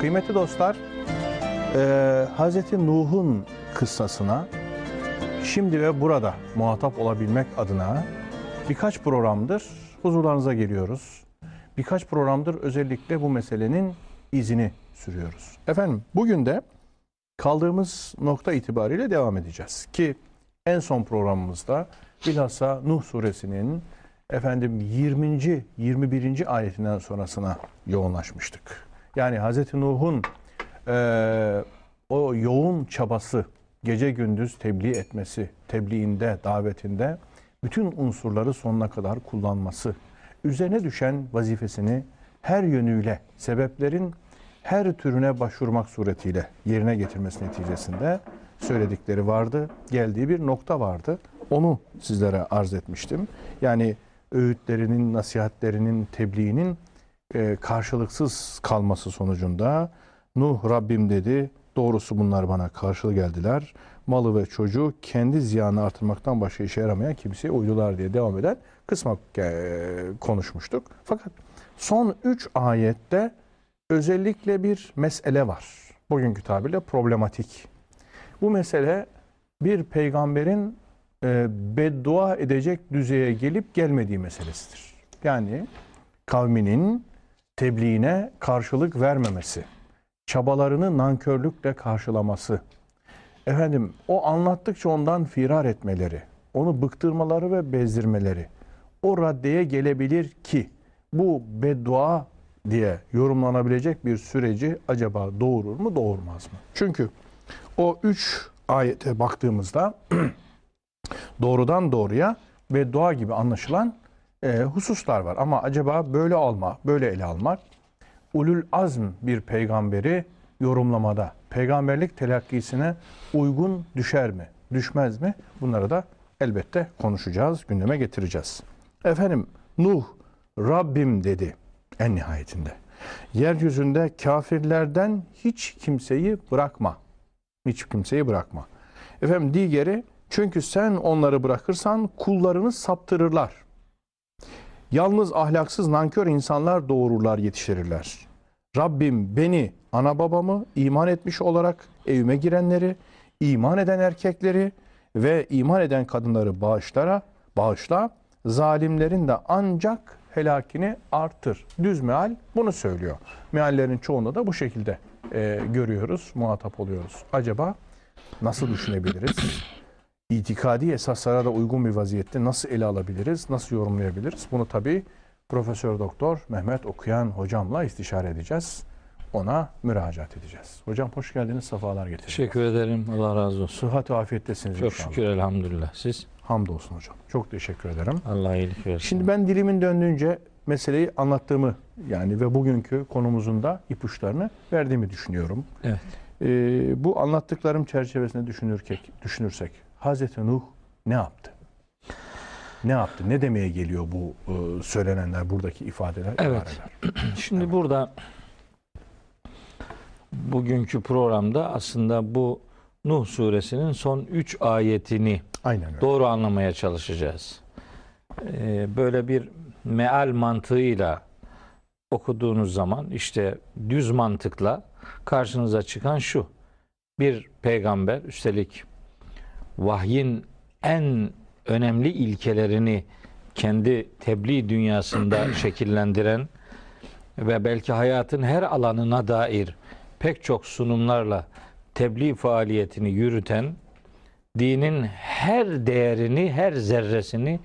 Kıymetli dostlar, e, Hz. Nuh'un kıssasına şimdi ve burada muhatap olabilmek adına birkaç programdır huzurlarınıza geliyoruz. Birkaç programdır özellikle bu meselenin izini sürüyoruz. Efendim bugün de kaldığımız nokta itibariyle devam edeceğiz. Ki en son programımızda bilhassa Nuh suresinin efendim 20. 21. ayetinden sonrasına yoğunlaşmıştık. Yani Hz. Nuh'un eee, o yoğun çabası, gece gündüz tebliğ etmesi, tebliğinde, davetinde bütün unsurları sonuna kadar kullanması, üzerine düşen vazifesini her yönüyle, sebeplerin her türüne başvurmak suretiyle yerine getirmesi neticesinde söyledikleri vardı, geldiği bir nokta vardı. Onu sizlere arz etmiştim. Yani öğütlerinin, nasihatlerinin, tebliğinin e, karşılıksız kalması sonucunda Nuh Rabbim dedi. Doğrusu bunlar bana karşılık geldiler. Malı ve çocuğu kendi ziyanı artırmaktan başka işe yaramayan kimseye uydular diye devam eden kısma e, konuşmuştuk. Fakat son 3 ayette özellikle bir mesele var. Bugünkü tabirle problematik. Bu mesele bir peygamberin e, beddua edecek düzeye gelip gelmediği meselesidir. Yani kavminin tebliğine karşılık vermemesi, çabalarını nankörlükle karşılaması, efendim o anlattıkça ondan firar etmeleri, onu bıktırmaları ve bezdirmeleri o raddeye gelebilir ki bu beddua diye yorumlanabilecek bir süreci acaba doğurur mu doğurmaz mı? Çünkü o üç ayete baktığımızda doğrudan doğruya beddua gibi anlaşılan e, hususlar var. Ama acaba böyle alma, böyle ele almak ulul azm bir peygamberi yorumlamada, peygamberlik telakkisine uygun düşer mi, düşmez mi? Bunları da elbette konuşacağız, gündeme getireceğiz. Efendim Nuh Rabbim dedi en nihayetinde. Yeryüzünde kafirlerden hiç kimseyi bırakma. Hiç kimseyi bırakma. Efendim digeri çünkü sen onları bırakırsan kullarını saptırırlar. Yalnız ahlaksız nankör insanlar doğururlar, yetiştirirler. Rabbim beni, ana babamı iman etmiş olarak evime girenleri, iman eden erkekleri ve iman eden kadınları bağışlara, bağışla, zalimlerin de ancak helakini artır. Düz meal bunu söylüyor. Meallerin çoğunda da bu şekilde e, görüyoruz, muhatap oluyoruz. Acaba nasıl düşünebiliriz? İtikadi esaslara da uygun bir vaziyette nasıl ele alabiliriz, nasıl yorumlayabiliriz? Bunu tabii Profesör Doktor Mehmet Okuyan hocamla istişare edeceğiz. Ona müracaat edeceğiz. Hocam hoş geldiniz, sefalar getirdiniz. Teşekkür ederim. Allah razı olsun. Sıhhat ve afiyettesiniz Çok inşallah. şükür elhamdülillah. Siz? Hamdolsun hocam. Çok teşekkür ederim. Allah iyilik versin. Şimdi ben dilimin döndüğünce meseleyi anlattığımı yani ve bugünkü konumuzun da ipuçlarını verdiğimi düşünüyorum. Evet. Ee, bu anlattıklarım çerçevesinde düşünürsek, düşünürsek Hazreti Nuh ne yaptı? Ne yaptı? Ne demeye geliyor bu e, söylenenler, buradaki ifadeler, Evet. ibareler? Şimdi burada bugünkü programda aslında bu Nuh suresinin son 3 ayetini Aynen öyle. doğru anlamaya çalışacağız. Ee, böyle bir meal mantığıyla okuduğunuz zaman işte düz mantıkla karşınıza çıkan şu. Bir peygamber üstelik vahyin en önemli ilkelerini kendi tebliğ dünyasında şekillendiren ve belki hayatın her alanına dair pek çok sunumlarla tebliğ faaliyetini yürüten dinin her değerini, her zerresini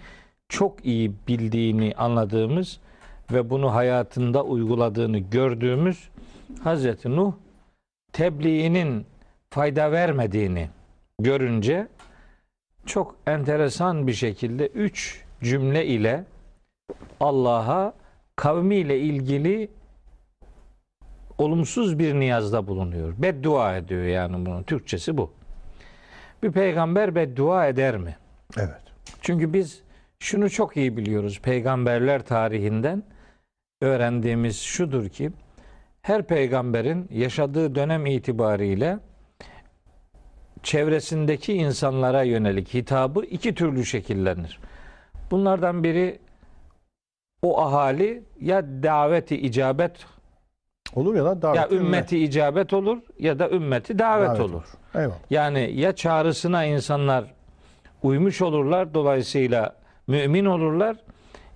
çok iyi bildiğini anladığımız ve bunu hayatında uyguladığını gördüğümüz Hazreti Nuh tebliğinin fayda vermediğini görünce çok enteresan bir şekilde üç cümle ile Allah'a kavmiyle ilgili olumsuz bir niyazda bulunuyor. Beddua ediyor yani bunun Türkçesi bu. Bir peygamber beddua eder mi? Evet. Çünkü biz şunu çok iyi biliyoruz peygamberler tarihinden öğrendiğimiz şudur ki her peygamberin yaşadığı dönem itibariyle çevresindeki insanlara yönelik hitabı iki türlü şekillenir. Bunlardan biri o ahali ya daveti icabet Olur ya da davet. Ya ümmeti icabet olur ya da ümmeti davet, davet olur. Eyvallah. Yani ya çağrısına insanlar uymuş olurlar dolayısıyla mümin olurlar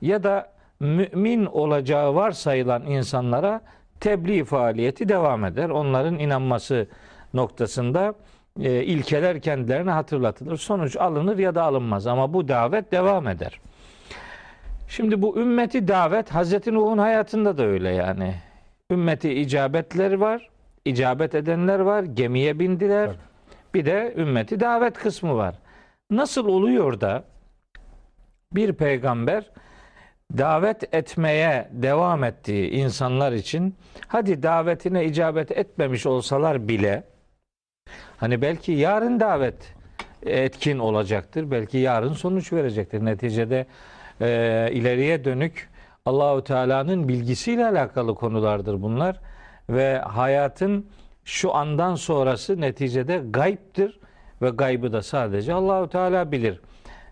ya da mümin olacağı varsayılan insanlara tebliğ faaliyeti devam eder. Onların inanması noktasında e, ilkeler kendilerine hatırlatılır. Sonuç alınır ya da alınmaz ama bu davet devam eder. Şimdi bu ümmeti davet Hazreti Nuh'un hayatında da öyle yani. Ümmeti icabetleri var, icabet edenler var, gemiye bindiler. Tabii. Bir de ümmeti davet kısmı var. Nasıl oluyor da bir peygamber davet etmeye devam ettiği insanlar için hadi davetine icabet etmemiş olsalar bile hani belki yarın davet etkin olacaktır. Belki yarın sonuç verecektir. Neticede e, ileriye dönük Allahu Teala'nın bilgisiyle alakalı konulardır bunlar ve hayatın şu andan sonrası neticede gayiptir ve gaybı da sadece Allahu Teala bilir.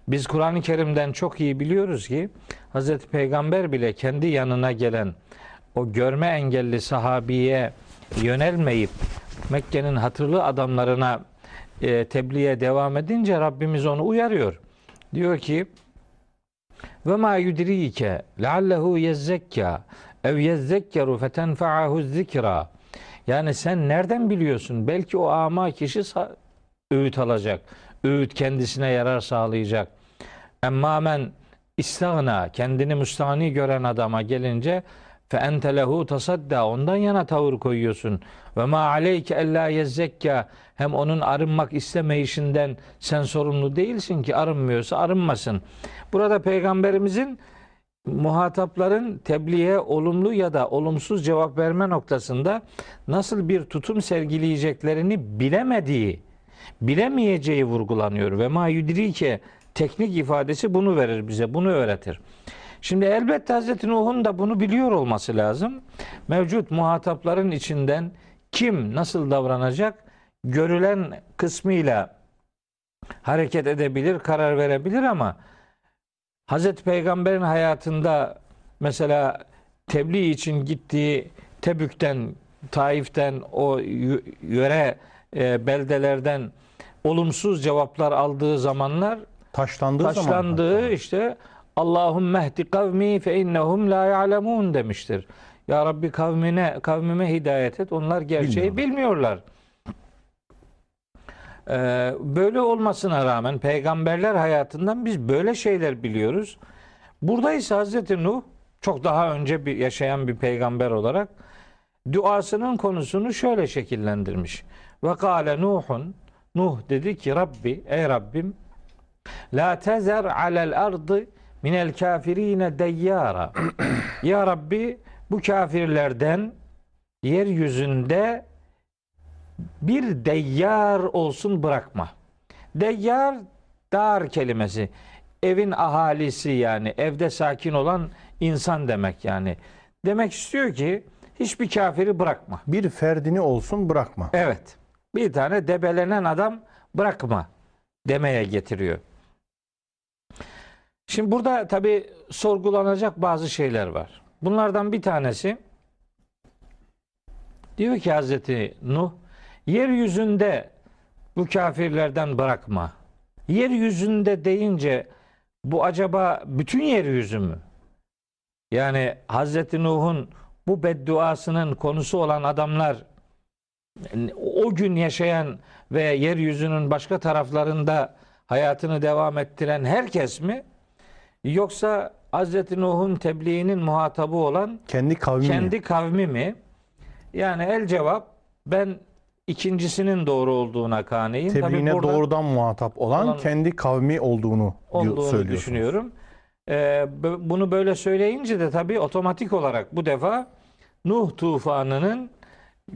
Biz Kur'an-ı Kerim'den çok iyi biliyoruz ki Hazreti Peygamber bile kendi yanına gelen o görme engelli sahabiye yönelmeyip Mekke'nin hatırlı adamlarına e, tebliğe devam edince Rabbimiz onu uyarıyor. Diyor ki ve ma yudrike leallehu yezzekka ev yezzekkeru fetenfa'ahu zikra. Yani sen nereden biliyorsun? Belki o ama kişi öğüt alacak. Öğüt kendisine yarar sağlayacak. Emma men istagna kendini müstahni gören adama gelince fe ente lehu tasadda ondan yana tavır koyuyorsun. Ve ma aleyke ella yezzekka hem onun arınmak istemeyişinden sen sorumlu değilsin ki arınmıyorsa arınmasın. Burada peygamberimizin muhatapların tebliğe olumlu ya da olumsuz cevap verme noktasında nasıl bir tutum sergileyeceklerini bilemediği, bilemeyeceği vurgulanıyor ve ma yudrike teknik ifadesi bunu verir bize, bunu öğretir. Şimdi elbette Hazreti Nuh'un da bunu biliyor olması lazım. Mevcut muhatapların içinden kim nasıl davranacak görülen kısmıyla hareket edebilir, karar verebilir ama Hazreti Peygamber'in hayatında mesela tebliğ için gittiği Tebük'ten, Taif'ten, o yöre e, beldelerden olumsuz cevaplar aldığı zamanlar Taşlandığı zaman. taşlandığı işte Allahümme ehdi kavmi fe innehum la ya'lemun demiştir. Ya Rabbi kavmine kavmime hidayet et. Onlar gerçeği bilmiyorlar. Ee, böyle olmasına rağmen peygamberler hayatından biz böyle şeyler biliyoruz. Burada ise Hazreti Nuh çok daha önce bir yaşayan bir peygamber olarak duasının konusunu şöyle şekillendirmiş. Ve kâle Nuhun Nuh dedi ki Rabbi ey Rabbim La tezer alel ardı minel kafirine deyyara. ya Rabbi bu kafirlerden yeryüzünde bir deyyar olsun bırakma. Deyyar dar kelimesi. Evin ahalisi yani evde sakin olan insan demek yani. Demek istiyor ki hiçbir kafiri bırakma. Bir ferdini olsun bırakma. Evet. Bir tane debelenen adam bırakma demeye getiriyor. Şimdi burada tabi sorgulanacak bazı şeyler var. Bunlardan bir tanesi diyor ki Hazreti Nuh yeryüzünde bu kafirlerden bırakma. Yeryüzünde deyince bu acaba bütün yeryüzü mü? Yani Hazreti Nuh'un bu bedduasının konusu olan adamlar o gün yaşayan ve yeryüzünün başka taraflarında hayatını devam ettiren herkes mi? Yoksa Hazreti Nuh'un tebliğinin muhatabı olan Kendi kavmi. kendi kavmi mi? Yani el cevap ben ikincisinin doğru olduğuna kaniyim. Tabii Tebliğine burada doğrudan muhatap olan, olan- kendi kavmi olduğunu, olduğunu düşünüyorum. Ee, bunu böyle söyleyince de tabii otomatik olarak bu defa Nuh tufanının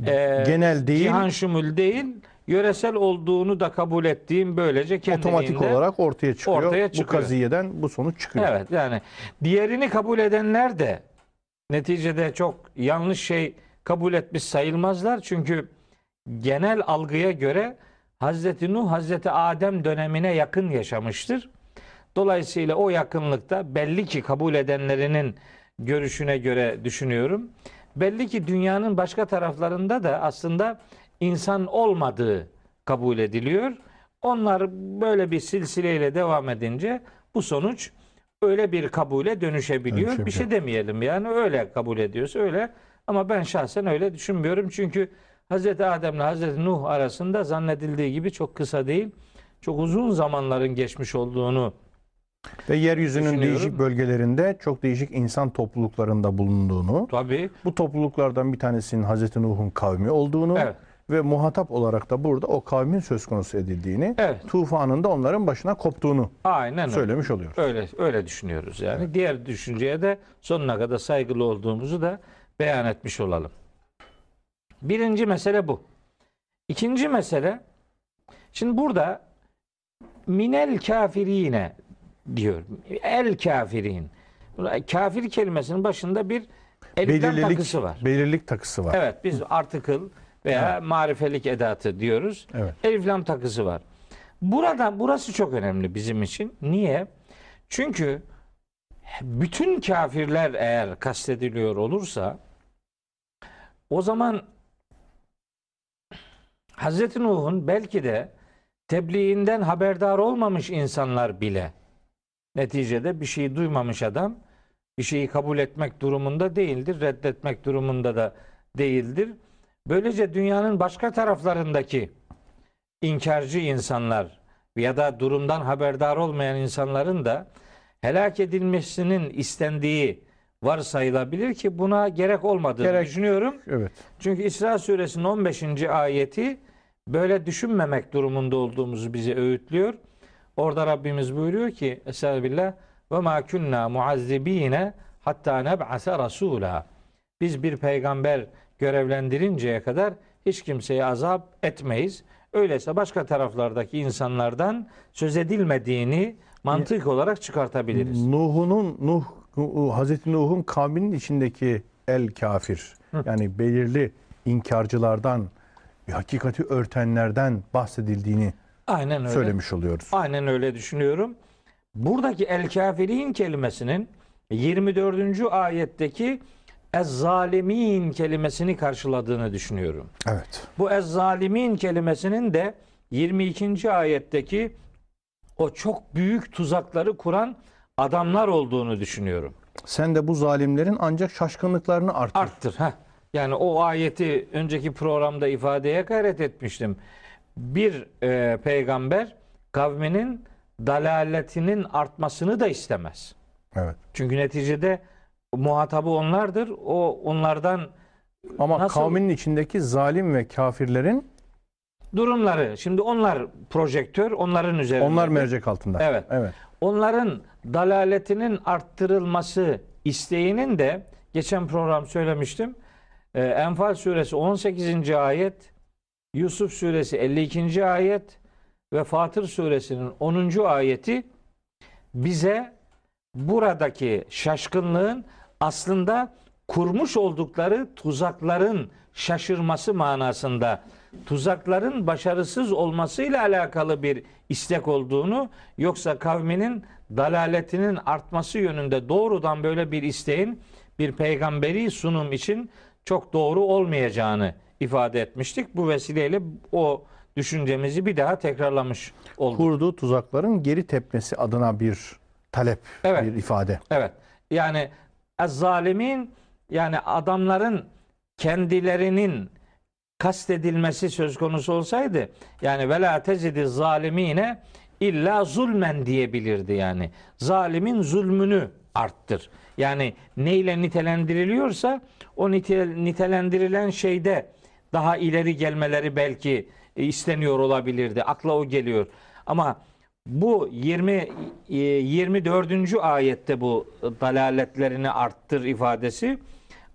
e, Genel değil, cihan şumul değil, yöresel olduğunu da kabul ettiğim böylece kendiliğinden otomatik olarak ortaya çıkıyor. ortaya Bu çıkıyor. kaziyeden bu sonuç çıkıyor. Evet yani diğerini kabul edenler de neticede çok yanlış şey kabul etmiş sayılmazlar. Çünkü genel algıya göre Hazreti Nuh Hazreti Adem dönemine yakın yaşamıştır. Dolayısıyla o yakınlıkta belli ki kabul edenlerinin görüşüne göre düşünüyorum. belli ki dünyanın başka taraflarında da aslında insan olmadığı kabul ediliyor. Onlar böyle bir silsileyle devam edince bu sonuç öyle bir kabule dönüşebiliyor. Dönüşebiliyor. Bir şey demeyelim yani öyle kabul ediyorsa öyle. Ama ben şahsen öyle düşünmüyorum. Çünkü Hazreti Adem ile Hazreti Nuh arasında zannedildiği gibi çok kısa değil. Çok uzun zamanların geçmiş olduğunu Ve yeryüzünün değişik bölgelerinde çok değişik insan topluluklarında bulunduğunu, tabii bu topluluklardan bir tanesinin Hazreti Nuh'un kavmi olduğunu Evet. Ve muhatap olarak da burada o kavmin söz konusu edildiğini, Evet. tufanın da onların başına koptuğunu aynen öyle. söylemiş oluyor. Öyle öyle düşünüyoruz yani. Diğer düşünceye de sonuna kadar saygılı olduğumuzu da beyan etmiş olalım. Birinci mesele bu. İkinci mesele şimdi burada minel kafirine diyor. El kafirin. Kafir kelimesinin başında bir Belirlilik, takısı var. belirlilik takısı var. Evet biz article veya marifelik edatı diyoruz. Evet. Elif lam takısı var. Burada burası çok önemli bizim için. Niye? Çünkü bütün kafirler eğer kastediliyor olursa o zaman Hazreti Nuh'un belki de tebliğinden haberdar olmamış insanlar bile neticede bir şeyi duymamış adam bir şeyi kabul etmek durumunda değildir, reddetmek durumunda da değildir. Böylece dünyanın başka taraflarındaki inkarcı insanlar ya da durumdan haberdar olmayan insanların da helak edilmesinin istendiği varsayılabilir ki buna gerek olmadığını Gerek- düşünüyorum. Evet. Çünkü İsra suresinin 15. ayeti böyle düşünmemek durumunda olduğumuzu bize öğütlüyor. Orada Rabbimiz buyuruyor ki Estağfirullah ve ma kunna muazzibine hatta neb'ase rasula. Biz bir peygamber görevlendirinceye kadar hiç kimseye azap etmeyiz. Öyleyse başka taraflardaki insanlardan söz edilmediğini mantık olarak çıkartabiliriz. Nuh'un Nuh Hazreti Nuh'un kavminin içindeki el kafir yani belirli inkarcılardan bir hakikati örtenlerden bahsedildiğini Aynen öyle. söylemiş oluyoruz. Aynen öyle düşünüyorum. Buradaki el kafirin kelimesinin 24. ayetteki ez-zalimin kelimesini karşıladığını düşünüyorum. Evet. Bu ez-zalimin kelimesinin de 22. ayetteki o çok büyük tuzakları kuran adamlar olduğunu düşünüyorum. Sen de bu zalimlerin ancak şaşkınlıklarını artır. Arttır. Heh. Yani o ayeti önceki programda ifadeye gayret etmiştim. Bir e, peygamber kavminin dalaletinin artmasını da istemez. Evet. Çünkü neticede muhatabı onlardır. O onlardan Ama Nasıl- kavminin içindeki zalim ve kafirlerin durumları. Şimdi onlar projektör, onların üzerinde. onlar mercek altında. Evet. Evet. Onların dalaletinin arttırılması isteğinin de geçen program söylemiştim. Ee, Enfal suresi 18. ayet, Yusuf suresi 52. ayet ve Fatır suresinin 10. ayeti bize buradaki şaşkınlığın aslında kurmuş oldukları tuzakların şaşırması manasında tuzakların başarısız olmasıyla alakalı bir istek olduğunu yoksa kavminin dalaletinin artması yönünde doğrudan böyle bir isteğin bir peygamberi sunum için çok doğru olmayacağını ifade etmiştik. Bu vesileyle o düşüncemizi bir daha tekrarlamış olduk. Kurduğu tuzakların geri tepmesi adına bir talep, Evet. bir ifade. Evet. Yani zalimin yani adamların kendilerinin kastedilmesi söz konusu olsaydı yani ve la tezidi zalimine illa zulmen diyebilirdi yani. Zalimin zulmünü arttır. Yani neyle nitelendiriliyorsa o nite- nitelendirilen şeyde daha ileri gelmeleri belki e, isteniyor olabilirdi. Akla o geliyor. Ama bu 20 e, 24. ayette bu dalaletlerini arttır ifadesi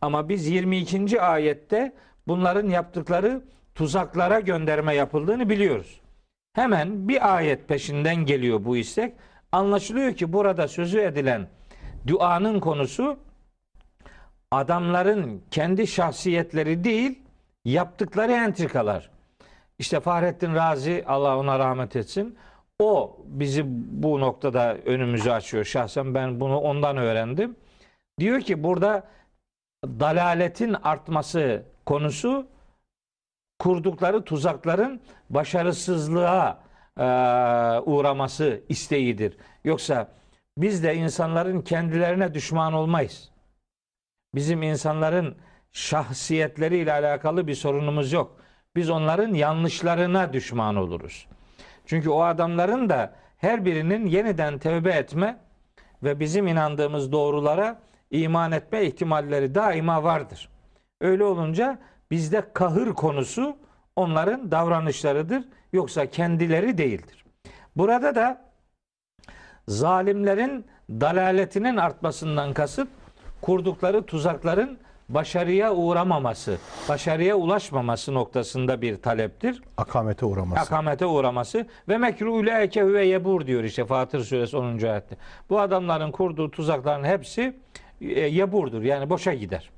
ama biz 22. ayette bunların yaptıkları tuzaklara gönderme yapıldığını biliyoruz. Hemen bir ayet peşinden geliyor bu istek. Anlaşılıyor ki burada sözü edilen duanın konusu adamların kendi şahsiyetleri değil, yaptıkları entrikalar. İşte Fahrettin Razi Allah ona rahmet etsin. O bizi bu noktada önümüzü açıyor. Şahsen ben bunu ondan öğrendim. Diyor ki burada dalaletin artması konusu kurdukları tuzakların başarısızlığa e, uğraması isteğidir. Yoksa biz de insanların kendilerine düşman olmayız. Bizim insanların şahsiyetleriyle alakalı bir sorunumuz yok. Biz onların yanlışlarına düşman oluruz. Çünkü o adamların da her birinin yeniden tevbe etme ve bizim inandığımız doğrulara iman etme ihtimalleri daima vardır. Öyle olunca bizde kahır konusu onların davranışlarıdır yoksa kendileri değildir. Burada da zalimlerin dalaletinin artmasından kasıt kurdukları tuzakların başarıya uğramaması, başarıya ulaşmaması noktasında bir taleptir. Akamete uğraması. Akamete uğraması ve mekru ulaike huve yebur diyor işte Fatır suresi 10. ayette. Bu adamların kurduğu tuzakların hepsi e, yeburdur yani boşa gider.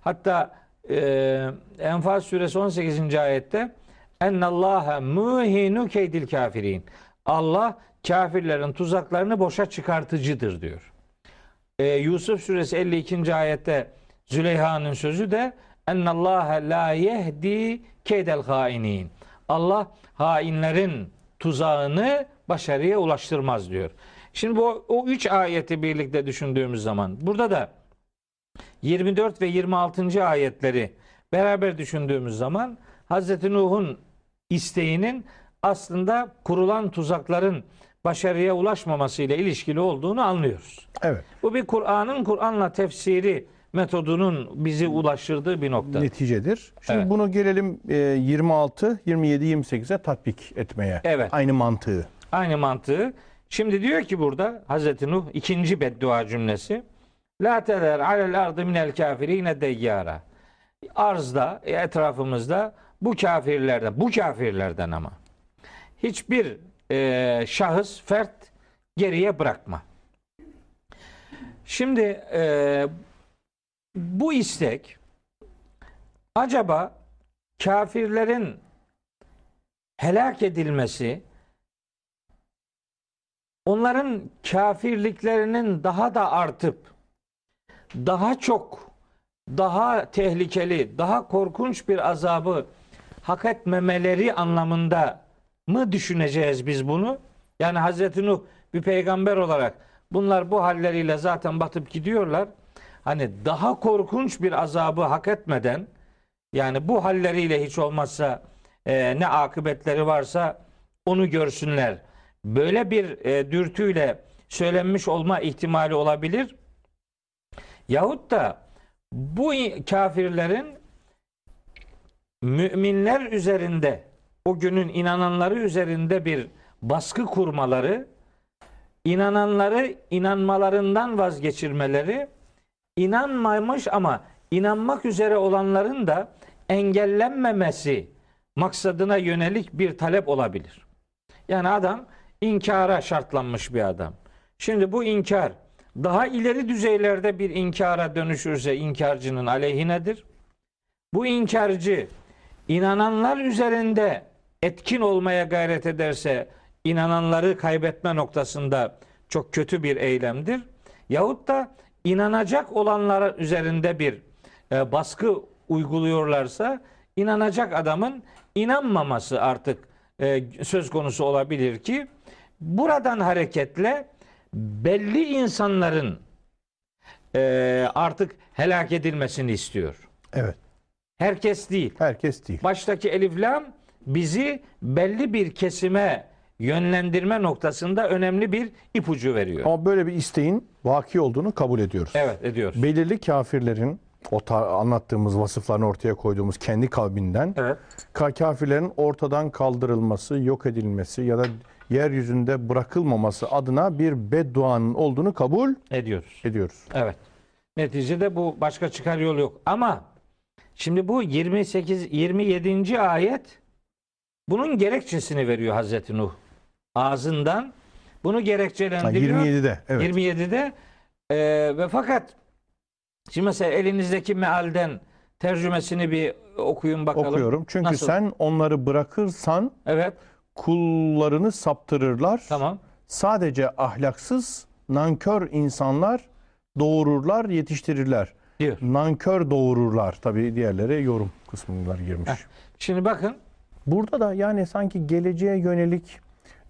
Hatta e, Enfal suresi 18. ayette Ennallâhe muhinu keydil kafirin. Allah kafirlerin tuzaklarını boşa çıkartıcıdır diyor. E, Yusuf suresi 52. ayette Züleyha'nın sözü de Ennallâhe la yehdi keydel hainin. Allah hainlerin tuzağını başarıya ulaştırmaz diyor. Şimdi bu o üç ayeti birlikte düşündüğümüz zaman burada da 24 ve 26. ayetleri beraber düşündüğümüz zaman Hazreti Nuh'un isteğinin aslında kurulan tuzakların başarıya ulaşmaması ile ilişkili olduğunu anlıyoruz. Evet. Bu bir Kur'an'ın Kur'an'la tefsiri metodunun bizi ulaştırdığı bir nokta. Neticedir. Şimdi Evet. bunu gelelim e, 26, 27, 28'e tatbik etmeye. Evet. Aynı mantığı. Aynı mantığı. Şimdi diyor ki burada Hazreti Nuh ikinci beddua cümlesi. La tezer alel ardı minel kafirine deyyara. Arzda, etrafımızda bu kafirlerden, bu kafirlerden ama hiçbir e, şahıs, fert geriye bırakma. Şimdi e, bu istek acaba kafirlerin helak edilmesi onların kafirliklerinin daha da artıp daha çok daha tehlikeli, daha korkunç bir azabı hak etmemeleri anlamında mı düşüneceğiz biz bunu? Yani Hazreti Nuh bir peygamber olarak bunlar bu halleriyle zaten batıp gidiyorlar. Hani daha korkunç bir azabı hak etmeden yani bu halleriyle hiç olmazsa e, ne akıbetleri varsa onu görsünler. Böyle bir e, dürtüyle söylenmiş olma ihtimali olabilir. Yahut da bu kafirlerin müminler üzerinde o günün inananları üzerinde bir baskı kurmaları, inananları inanmalarından vazgeçirmeleri, inanmamış ama inanmak üzere olanların da engellenmemesi maksadına yönelik bir talep olabilir. Yani adam inkara şartlanmış bir adam. Şimdi bu inkar daha ileri düzeylerde bir inkara dönüşürse inkarcının aleyhinedir. Bu inkarcı inananlar üzerinde etkin olmaya gayret ederse inananları kaybetme noktasında çok kötü bir eylemdir. Yahut da inanacak olanlar üzerinde bir e, baskı uyguluyorlarsa inanacak adamın inanmaması artık e, söz konusu olabilir ki buradan hareketle belli insanların e, artık helak edilmesini istiyor. Evet. Herkes değil. Herkes değil. Baştaki elif lam bizi belli bir kesime yönlendirme noktasında önemli bir ipucu veriyor. Ama böyle bir isteğin vaki olduğunu kabul ediyoruz. Evet ediyoruz. Belirli kafirlerin o anlattığımız vasıflarını ortaya koyduğumuz kendi kavminden Evet. ka- kafirlerin ortadan kaldırılması, yok edilmesi ya da yeryüzünde bırakılmaması adına bir bedduanın olduğunu kabul Ediyoruz. ediyoruz. Evet. Neticede bu başka çıkar yol yok. Ama şimdi bu 28 27. ayet bunun gerekçesini veriyor Hazreti Nuh. Ağzından bunu Ha, gerekçelendiriyor. 27'de evet. 27'de e, ve fakat şimdi mesela elinizdeki mealden tercümesini bir okuyun bakalım. Okuyorum. Çünkü Nasıl? sen onları bırakırsan Evet. kullarını saptırırlar. Tamam. Sadece ahlaksız, nankör insanlar doğururlar, yetiştirirler. diyor. Nankör doğururlar. Tabii diğerleri yorum kısmına girmiş. Heh. Şimdi bakın Burada da yani sanki geleceğe yönelik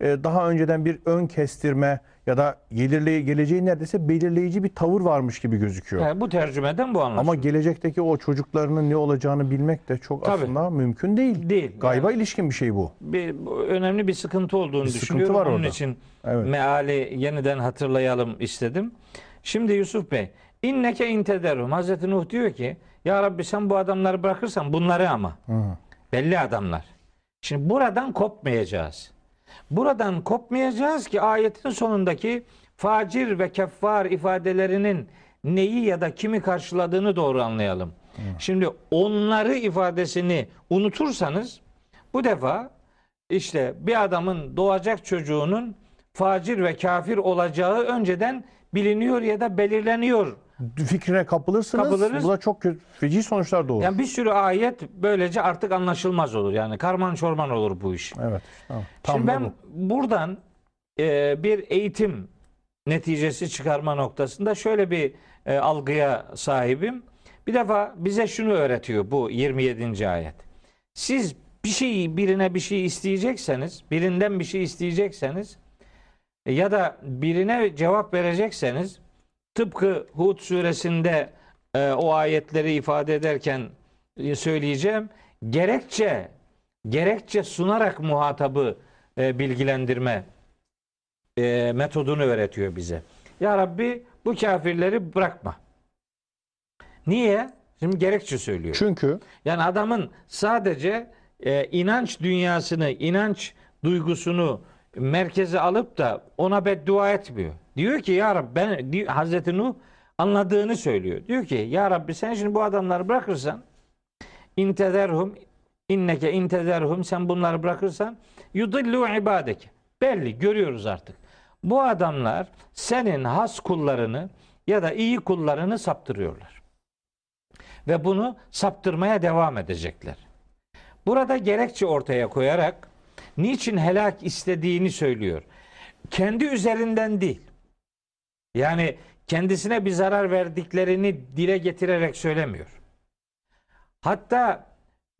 daha önceden bir ön kestirme ya da gelirle, geleceği neredeyse belirleyici bir tavır varmış gibi gözüküyor. yani bu tercümeden bu anlaşılıyor. Ama gelecekteki o çocuklarının ne olacağını bilmek de çok Tabii. aslında mümkün değil. değil. Gayba ilişkin bir şey bu. bir, önemli bir sıkıntı olduğunu Bir sıkıntı düşünüyorum. var Onun orada. için Evet. meali yeniden hatırlayalım istedim. Şimdi Yusuf Bey, inneke intederum. Hazreti Nuh diyor ki, ya Rabbi sen bu adamları bırakırsan bunları ama. Belli adamlar. Şimdi buradan kopmayacağız. Buradan kopmayacağız ki ayetin sonundaki facir ve keffar ifadelerinin neyi ya da kimi karşıladığını doğru anlayalım. Şimdi onları ifadesini unutursanız bu defa işte bir adamın doğacak çocuğunun facir ve kafir olacağı önceden biliniyor ya da belirleniyor. Fikrine kapılırsınız. Kapılırız. Bu da çok kötü, feci sonuçlar doğurur. Yani bir sürü ayet böylece artık anlaşılmaz olur. Yani karman çorman olur bu iş. Evet. Tamam. Tam Şimdi ben bu. buradan e, bir eğitim neticesi çıkarma noktasında şöyle bir e, algıya sahibim. Bir defa bize şunu öğretiyor bu 27. ayet. Siz bir şeyi birine bir şey isteyecekseniz, birinden bir şey isteyecekseniz e, ya da birine cevap verecekseniz tıpkı Hud suresinde e, o ayetleri ifade ederken e, söyleyeceğim. Gerekçe gerekçe sunarak muhatabı e, bilgilendirme e, metodunu öğretiyor bize. Ya Rabbi bu kafirleri bırakma. Niye? Şimdi gerekçe söylüyor. Çünkü Yani adamın sadece e, inanç dünyasını, inanç duygusunu merkeze alıp da ona beddua etmiyor. Diyor ki ya Rabbi ben Hazreti Nuh anladığını söylüyor. Diyor ki ya Rabbi sen şimdi bu adamları bırakırsan intederhum inneke intederhum sen bunları bırakırsan yudillu ibadeke. Belli görüyoruz artık. Bu adamlar senin has kullarını ya da iyi kullarını saptırıyorlar. Ve bunu saptırmaya devam edecekler. Burada gerekçe ortaya koyarak niçin helak istediğini söylüyor. Kendi üzerinden değil. Yani kendisine bir zarar verdiklerini dile getirerek söylemiyor. Hatta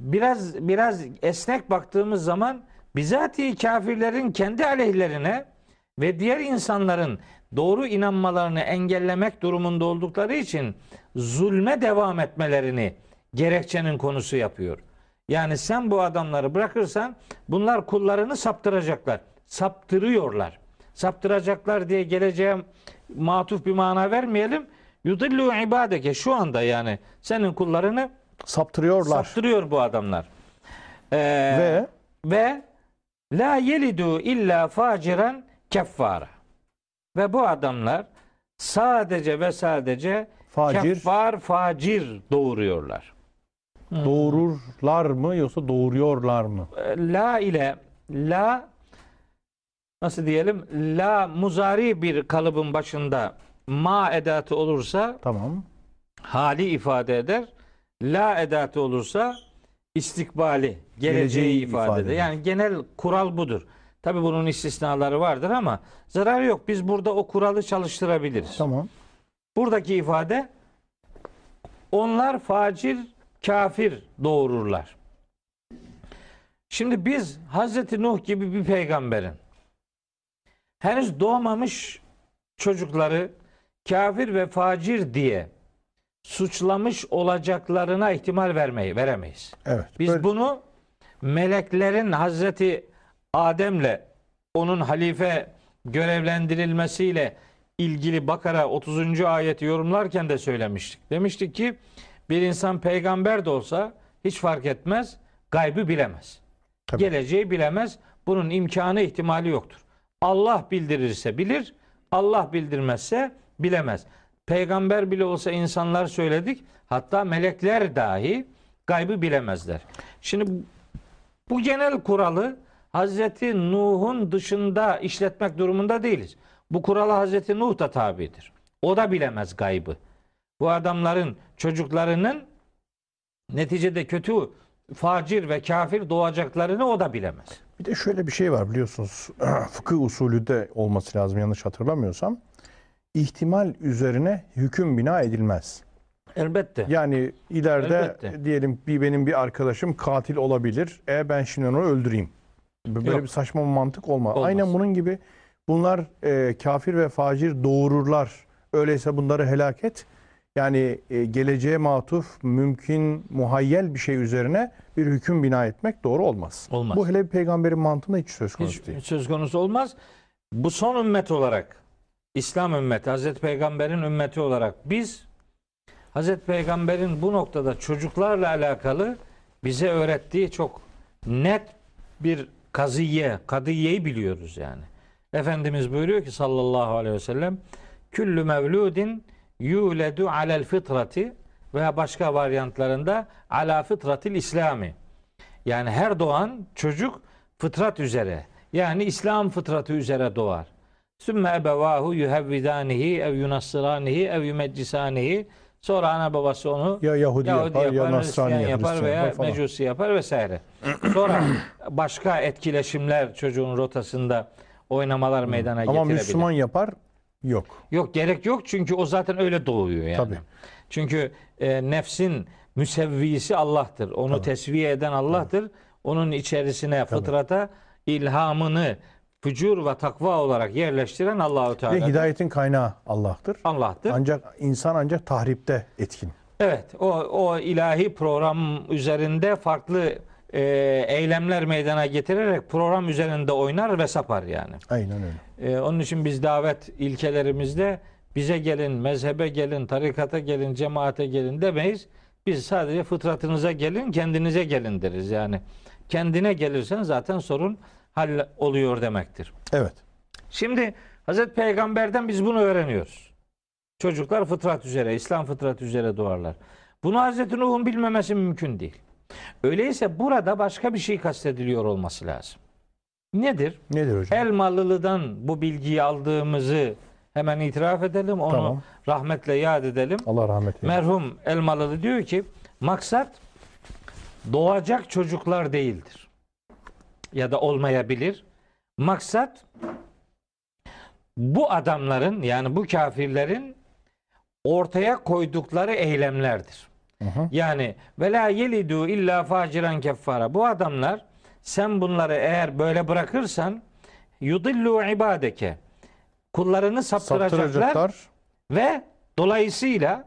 biraz biraz esnek baktığımız zaman bizatihi kafirlerin kendi aleyhlerine ve diğer insanların doğru inanmalarını engellemek durumunda oldukları için zulme devam etmelerini gerekçenin konusu yapıyor. Yani sen bu adamları bırakırsan bunlar kullarını saptıracaklar. Saptırıyorlar. Saptıracaklar diye geleceğe matuf bir mana vermeyelim. Yudillu ibadeke şu anda yani senin kullarını saptırıyorlar. saptırıyor bu adamlar. Ee, Ve ve la yelidu illa faciren keffara. Ve bu adamlar sadece ve sadece facir keffar facir doğuruyorlar. Doğururlar mı yoksa doğuruyorlar mı? Ee, La ile la nasıl diyelim? La muzari bir kalıbın başında ma edatı olursa Tamam. hali ifade eder. La edatı olursa istikbali, geleceği, Geleceği ifade, ifade eder. Yani genel kural budur. Tabi bunun istisnaları vardır ama zararı yok. Biz burada o kuralı çalıştırabiliriz. Tamam. Buradaki ifade onlar facir, kafir doğururlar. Şimdi biz Hazreti Nuh gibi bir peygamberin henüz doğmamış çocukları kafir ve facir diye suçlamış olacaklarına ihtimal vermeyi veremeyiz. Evet. Biz Böyle- bunu meleklerin Hazreti Adem'le onun halife görevlendirilmesiyle ilgili Bakara 30. ayeti yorumlarken de söylemiştik. Demiştik ki bir insan peygamber de olsa hiç fark etmez, gaybı bilemez. Tabii. Geleceği bilemez. Bunun imkanı ihtimali yoktur. Allah bildirirse bilir, Allah bildirmezse bilemez. Peygamber bile olsa insanlar söyledik. Hatta melekler dahi gaybı bilemezler. Şimdi bu genel kuralı Hazreti Nuh'un dışında işletmek durumunda değiliz. Bu kurala Hazreti Nuh da tabidir. O da bilemez gaybı. Bu adamların çocuklarının neticede kötü, facir ve kafir doğacaklarını o da bilemez. Bir de şöyle bir şey var biliyorsunuz. Fıkıh usulü de olması lazım yanlış hatırlamıyorsam. İhtimal üzerine hüküm bina edilmez. Elbette. Yani ileride Elbette. diyelim bir benim bir arkadaşım katil olabilir. E ben şimdi onu öldüreyim. Böyle Yok. bir saçma bir mantık olmaz. Olmaz. Aynen bunun gibi bunlar e, kafir ve facir doğururlar. Öyleyse bunları helak et. Yani e, geleceğe matuf, mümkün, muhayyel bir şey üzerine bir hüküm bina etmek doğru olmaz. Olmaz. Bu hele bir peygamberin mantığında hiç söz konusu Hiç değil. söz konusu olmaz. Bu son ümmet olarak İslam ümmeti, Hazreti Peygamber'in ümmeti olarak biz Hazreti Peygamber'in bu noktada çocuklarla alakalı bize öğrettiği çok net bir kaziye, kadiyeyi biliyoruz yani. Efendimiz buyuruyor ki sallallahu aleyhi ve sellem küllü mevludin yuledu alel fitrati veya başka varyantlarında ala fıtratil İslami. Yani her doğan çocuk fıtrat üzere yani İslam fıtratı üzere doğar. Sümme ebevahu yuhevvidanihi ev yunassıranihi ev yumeccisanihi sonra ana babası onu Ya Yahudi, Yahudi yapar, ya yapar, Nasrani Hristiyan yapar Hristiyan veya falan. Mecusi yapar vesaire. Sonra başka etkileşimler çocuğun rotasında oynamalar meydana Ama getirebilir. Müslüman yapar yok. Yok gerek yok çünkü o zaten öyle doğuyor yani. Tabii. Çünkü e, nefsin müsevvisi Allah'tır. Onu Tabii. tesviye eden Allah'tır. Onun içerisine fıtrata ilhamını fücur ve takva olarak yerleştiren Allahu Ve Teala. hidayetin kaynağı Allah'tır. Allah'tır. Ancak insan ancak tahripte etkin. Evet, o o ilahi program üzerinde farklı e, eylemler meydana getirerek program üzerinde oynar ve sapar yani. Aynen öyle. Ee, onun için biz davet ilkelerimizde bize gelin, mezhebe gelin, tarikata gelin, cemaate gelin demeyiz. Biz sadece fıtratınıza gelin, kendinize gelin deriz yani. Kendine gelirsen zaten sorun hall oluyor demektir. Evet. Şimdi Hazreti Peygamber'den biz bunu öğreniyoruz. Çocuklar fıtrat üzere, İslam fıtrat üzere doğarlar. Bunu Hazreti Nuh'un bilmemesi mümkün değil. Öyleyse burada başka bir şey kastediliyor olması lazım. Nedir? Nedir hocam? Elmalılı'dan bu bilgiyi aldığımızı hemen itiraf edelim. Onu Tamam. rahmetle yad edelim. Allah rahmet eylesin. Merhum Elmalılı diyor ki maksat doğacak çocuklar değildir. Ya da olmayabilir. Maksat bu adamların yani bu kafirlerin ortaya koydukları eylemlerdir. Hı. Yani ve la yelidu illa faciran keffara. Bu adamlar sen bunları eğer böyle bırakırsan yudillu ibadeke. Kullarını saptıracaklar Saptıracaklar. ve dolayısıyla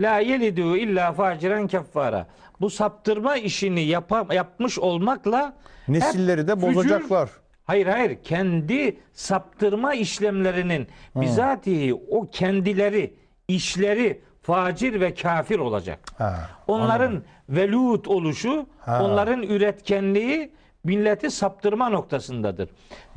la yelidu illa faciran keffara. Bu saptırma işini yapa- yapmış olmakla Nesilleri de bozacaklar. Hayır hayır kendi saptırma işlemlerinin bizatihi o kendileri işleri facir ve kafir olacak. Ha, Onların velut oluşu, Ha. onların üretkenliği milleti saptırma noktasındadır.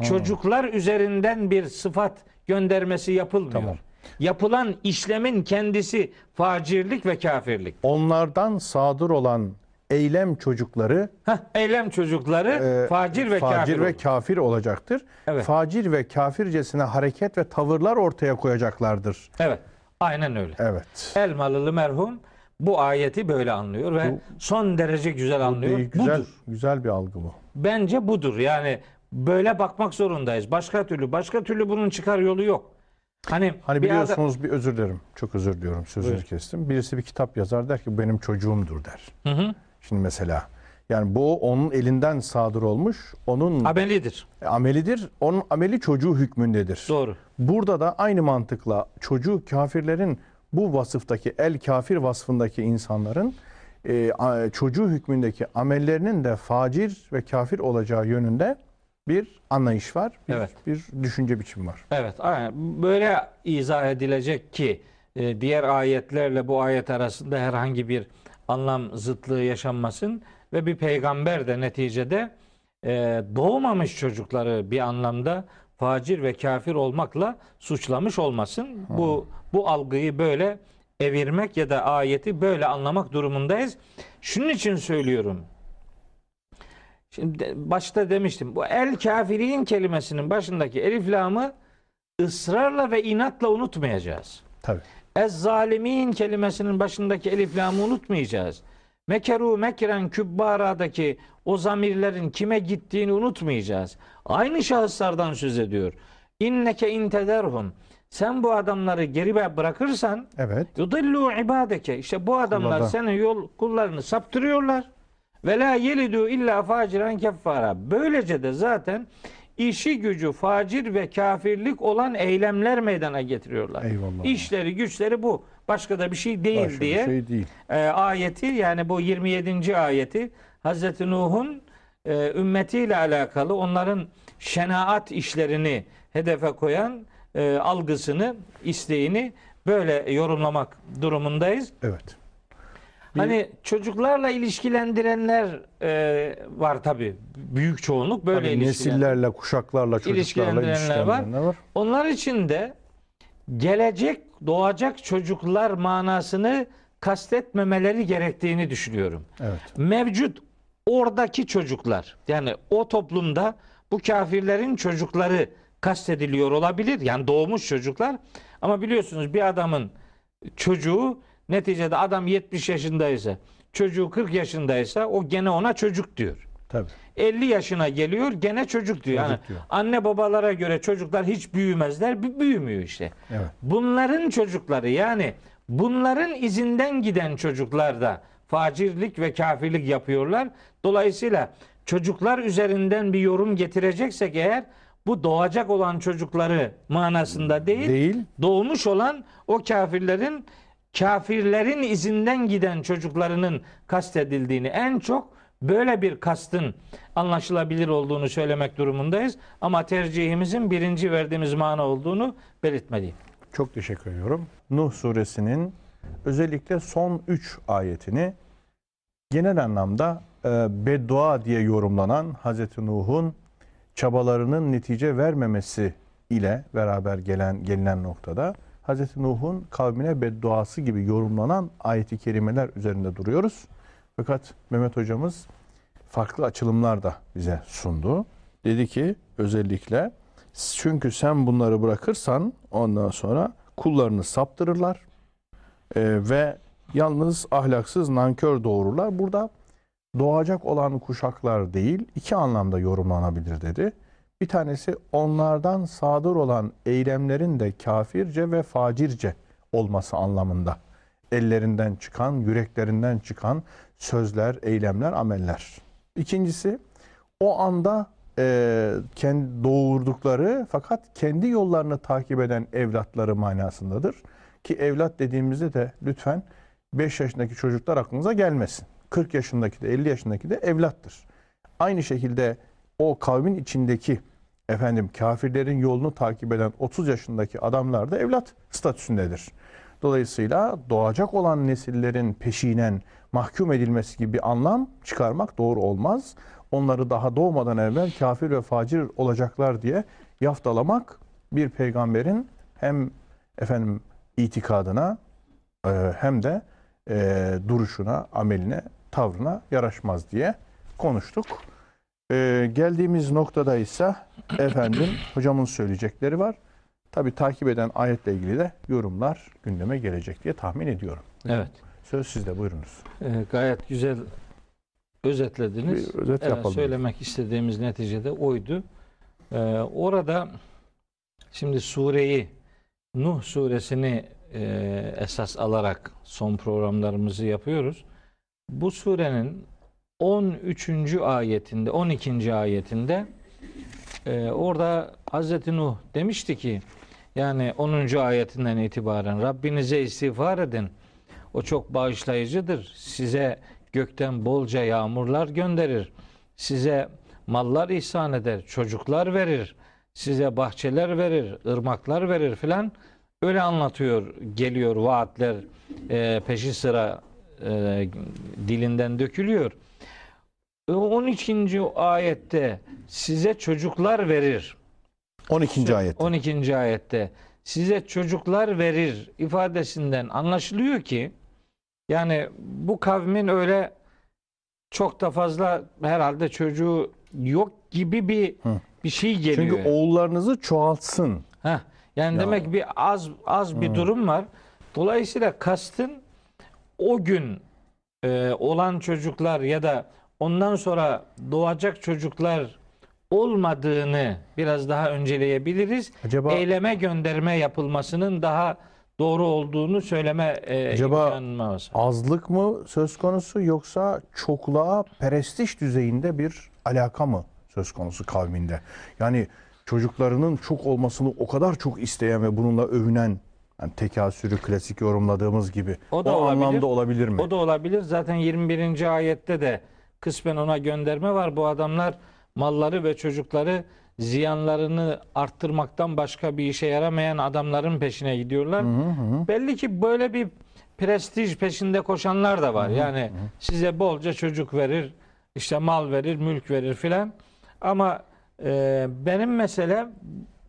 Çocuklar üzerinden bir sıfat göndermesi yapılmıyor. Tamam. Yapılan işlemin kendisi facirlik ve kafirlik. Onlardan sadır olan eylem çocukları Heh, eylem çocukları e, facir ve facir kafir. ve olur. kafir olacaktır. Evet. Facir ve kafircesine hareket ve tavırlar ortaya koyacaklardır. Evet. Aynen öyle. Evet. Elmalılı merhum bu ayeti böyle anlıyor ve Bu- son derece güzel anlıyor. Değil, güzel Budur. güzel bir algı bu. Bence budur. Yani böyle bakmak zorundayız. Başka türlü başka türlü bunun çıkar yolu yok. Hani, Hani bir adam- biliyorsunuz bir özür dilerim. Çok özür diliyorum sözünüzü Buyur. kestim. Birisi bir kitap yazar der ki bu benim çocuğumdur der. Hı hı. Şimdi mesela yani bu onun elinden sadır olmuş. Onun amelidir. amelidir. Onun ameli çocuğu hükmündedir. Doğru. Burada da aynı mantıkla çocuğu kafirlerin bu vasıftaki el kafir vasfındaki insanların e, çocuğu hükmündeki amellerinin de facir ve kafir olacağı yönünde bir anlayış var. Bir, Evet. bir düşünce biçimi var. Evet. Aynen. Böyle izah edilecek ki e, diğer ayetlerle bu ayet arasında herhangi bir anlam zıtlığı yaşanmasın ve bir peygamber de neticede e, doğmamış çocukları bir anlamda facir ve kafir olmakla suçlamış olmasın. Bu bu algıyı böyle evirmek ya da ayeti böyle anlamak durumundayız. Şunun için söylüyorum. Şimdi başta demiştim. Bu el kafirin kelimesinin başındaki elif lamı ısrarla ve inatla unutmayacağız. Tabii. Ez zalimin kelimesinin başındaki elif lamı unutmayacağız. Mekeru mekren kübbaradaki o zamirlerin kime gittiğini unutmayacağız. Aynı şahıslardan söz ediyor. İnneke intederhum. sen bu adamları geri bırakırsan Evet. yudillu ibadeke. İşte bu adamlar Kullardan. senin yol kullarını saptırıyorlar. Ve la yelidu illa faciran keffara. Böylece de zaten işi gücü facir ve kafirlik olan eylemler meydana getiriyorlar. Eyvallah. İşleri güçleri bu. Başka da bir şey değil Başka bir diye şey değil. e, ayeti yani bu 27. ayeti Hazreti Nuh'un e, ümmetiyle alakalı onların şenaat işlerini hedefe koyan e, algısını, isteğini böyle yorumlamak durumundayız. Evet. Bir- Hani çocuklarla ilişkilendirenler e, var tabi. Büyük çoğunluk böyle ilişkilen- nesillerle, kuşaklarla, çocuklarla İlişkilendirenler ilişkilendirenler var. Onlar için de gelecek doğacak çocuklar manasını kastetmemeleri gerektiğini düşünüyorum. Evet. Mevcut oradaki çocuklar yani o toplumda bu kafirlerin çocukları kastediliyor olabilir. Yani doğmuş çocuklar. Ama biliyorsunuz bir adamın çocuğu neticede adam 70 yaşındaysa çocuğu 40 yaşındaysa o gene ona çocuk diyor. Tabii. 50 yaşına geliyor gene çocuk diyor. Çocuk yani diyor. anne babalara göre çocuklar hiç büyümezler. Büyümüyor işte. Evet. Bunların çocukları yani bunların izinden giden çocuklar da facirlik ve kafirlik yapıyorlar. Dolayısıyla çocuklar üzerinden bir yorum getireceksek eğer bu doğacak olan çocukları manasında değil, Değil. doğmuş olan o kafirlerin kafirlerin izinden giden çocuklarının kastedildiğini en çok böyle bir kastın anlaşılabilir olduğunu söylemek durumundayız. Ama tercihimizin birinci verdiğimiz mana olduğunu belirtmeliyim. Çok teşekkür ediyorum. Nuh suresinin özellikle son 3 ayetini genel anlamda e, beddua diye yorumlanan Hazreti Nuh'un çabalarının netice vermemesi ile beraber gelen gelinen noktada Hazreti Nuh'un kavmine bedduası gibi yorumlanan ayeti kerimeler üzerinde duruyoruz. Fakat Mehmet hocamız farklı açılımlar da bize sundu. Dedi ki özellikle çünkü sen bunları bırakırsan ondan sonra kullarını saptırırlar Ee, ve yalnız ahlaksız nankör doğururlar. Burada doğacak olan kuşaklar değil iki anlamda yorumlanabilir dedi. Bir tanesi onlardan sadır olan eylemlerin de kafirce ve facirce olması anlamında. Ellerinden çıkan, yüreklerinden çıkan sözler, eylemler, ameller. İkincisi o anda e, kendi doğurdukları fakat kendi yollarını takip eden evlatları manasındadır. Ki evlat dediğimizde de lütfen 5 yaşındaki çocuklar aklınıza gelmesin. 40 yaşındaki de 50 yaşındaki de evlattır. Aynı şekilde o kavmin içindeki efendim kafirlerin yolunu takip eden 30 yaşındaki adamlar da evlat statüsündedir. Dolayısıyla doğacak olan nesillerin peşinen mahkum edilmesi gibi bir anlam çıkarmak doğru olmaz. Onları daha doğmadan evvel kafir ve facir olacaklar diye yaftalamak bir peygamberin hem efendim itikadına e, hem de e, duruşuna, ameline, tavrına yaraşmaz diye konuştuk. E, geldiğimiz noktada ise efendim hocamın söyleyecekleri var. Tabi takip eden ayetle ilgili de yorumlar gündeme gelecek diye tahmin ediyorum. Evet. Söz sizde buyurunuz. Ee, gayet güzel özetlediniz. Bir özet Evet, yapalım. söylemek istediğimiz neticede oydu. Ee, orada şimdi sureyi Nuh suresini e, esas alarak son programlarımızı yapıyoruz. Bu surenin 13. ayetinde, 12. ayetinde e, orada Hazreti Nuh demişti ki yani 10. ayetinden itibaren Rabbinize istiğfar edin. O çok bağışlayıcıdır. Size gökten bolca yağmurlar gönderir. Size mallar ihsan eder, çocuklar verir. Size bahçeler verir, ırmaklar verir filan. Öyle anlatıyor, geliyor vaatler e, peşi sıra e, dilinden dökülüyor. E, 12. ayette size çocuklar verir. 12. ayet. 12. ayette size çocuklar verir ifadesinden anlaşılıyor ki yani bu kavmin öyle çok da fazla herhalde çocuğu yok gibi bir Hı. bir şey geliyor. Çünkü oğullarınızı çoğaltsın. Heh, yani Ya. demek bir az az bir durum var. Dolayısıyla kastın o gün e, olan çocuklar ya da ondan sonra doğacak çocuklar olmadığını biraz daha önceleyebiliriz. Acaba Eyleme gönderme yapılmasının daha doğru olduğunu söyleme e, Acaba- var. azlık mı söz konusu yoksa çokluğa perestiş düzeyinde bir alaka mı söz konusu kavminde? Yani çocuklarının çok olmasını o kadar çok isteyen ve bununla övünen yani tekasürü klasik yorumladığımız gibi O o, da olabilir. anlamda olabilir mi? O da olabilir. Zaten 21. ayette de kısmen ona gönderme var. Bu adamlar malları ve çocukları ziyanlarını arttırmaktan başka bir işe yaramayan adamların peşine gidiyorlar. Belli ki böyle bir prestij peşinde koşanlar da var. Yani size bolca çocuk verir, işte mal verir, mülk verir filan. Ama e, benim mesele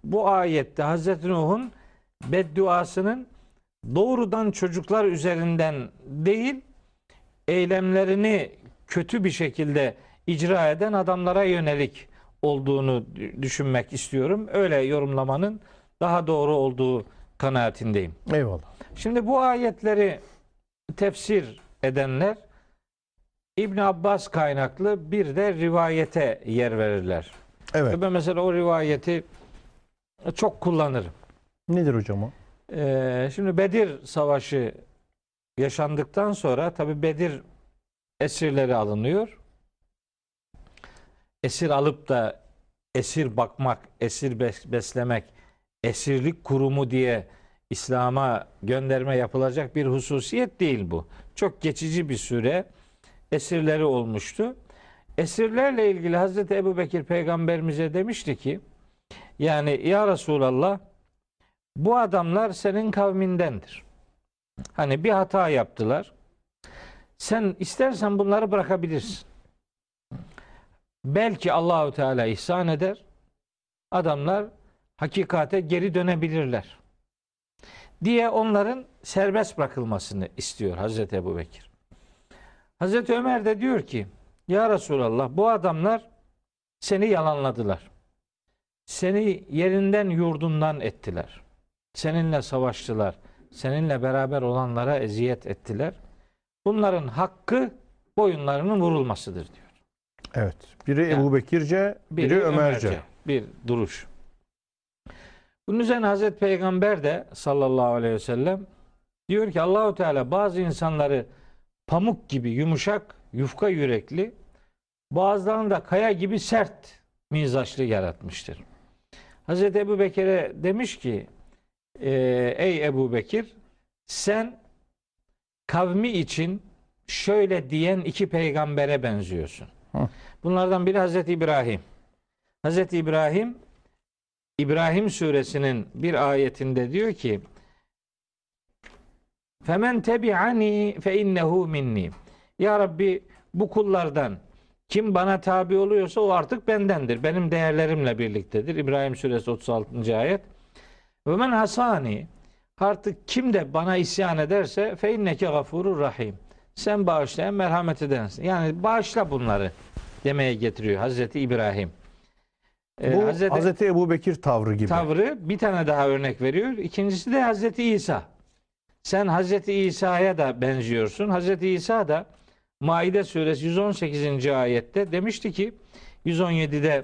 bu ayette Hazreti Nuh'un bedduasının doğrudan çocuklar üzerinden değil, eylemlerini kötü bir şekilde icra eden adamlara yönelik olduğunu dü- düşünmek istiyorum. Öyle yorumlamanın daha doğru olduğu kanaatindeyim. Eyvallah. Şimdi bu ayetleri tefsir edenler İbn Abbas kaynaklı bir de rivayete yer verirler. Evet. Ve ben mesela o rivayeti çok kullanırım. Nedir hocam o? Ee, şimdi Bedir Savaşı yaşandıktan sonra tabi Bedir esirleri alınıyor. Esir alıp da esir bakmak, esir bes- beslemek, esirlik kurumu diye İslam'a gönderme yapılacak bir hususiyet değil bu. Çok geçici bir süre esirleri olmuştu. Esirlerle ilgili Hazreti Ebu Bekir peygamberimize demişti ki yani ya Resulallah bu adamlar senin kavmindendir. Hani bir hata yaptılar. Sen istersen bunları bırakabilirsin. Belki Allahu Teala ihsan eder. Adamlar hakikate geri dönebilirler. Diye onların serbest bırakılmasını istiyor Hazreti Ebu Bekir. Hazreti Ömer de diyor ki Ya Resulallah bu adamlar seni yalanladılar. Seni yerinden yurdundan ettiler. Seninle savaştılar. Seninle beraber olanlara eziyet ettiler. Bunların hakkı boyunlarının vurulmasıdır diyor. Evet. Biri Yani- Ebu Bekirce, biri, Ömerce. Bir duruş. Bunun üzerine Hazreti Peygamber de sallallahu aleyhi ve sellem diyor ki Allahu Teala bazı insanları pamuk gibi yumuşak, yufka yürekli, bazılarını da kaya gibi sert mizaçlı yaratmıştır. Hazreti Ebu Bekir'e demiş ki e, ey Ebu Bekir sen kavmi için şöyle diyen iki peygambere benziyorsun. Hı. Bunlardan biri Hazreti İbrahim. Hazreti İbrahim İbrahim suresinin bir ayetinde diyor ki Femen tebi'ani fe innehu minni. Ya Rabbi bu kullardan kim bana tabi oluyorsa o artık bendendir. Benim değerlerimle birliktedir. İbrahim suresi 36. ayet. Ve men hasani artık kim de bana isyan ederse fe inneke gafurur rahim. Sen bağışlayan merhamet edensin. Yani bağışla bunları demeye getiriyor Hazreti İbrahim. Ee, Bu Hazreti, Hazreti Ebu Bekir tavrı gibi. tavrı bir tane daha örnek veriyor. İkincisi de Hazreti İsa. Sen Hazreti İsa'ya da benziyorsun. Hazreti İsa da Maide suresi 118. ayette demişti ki 117'de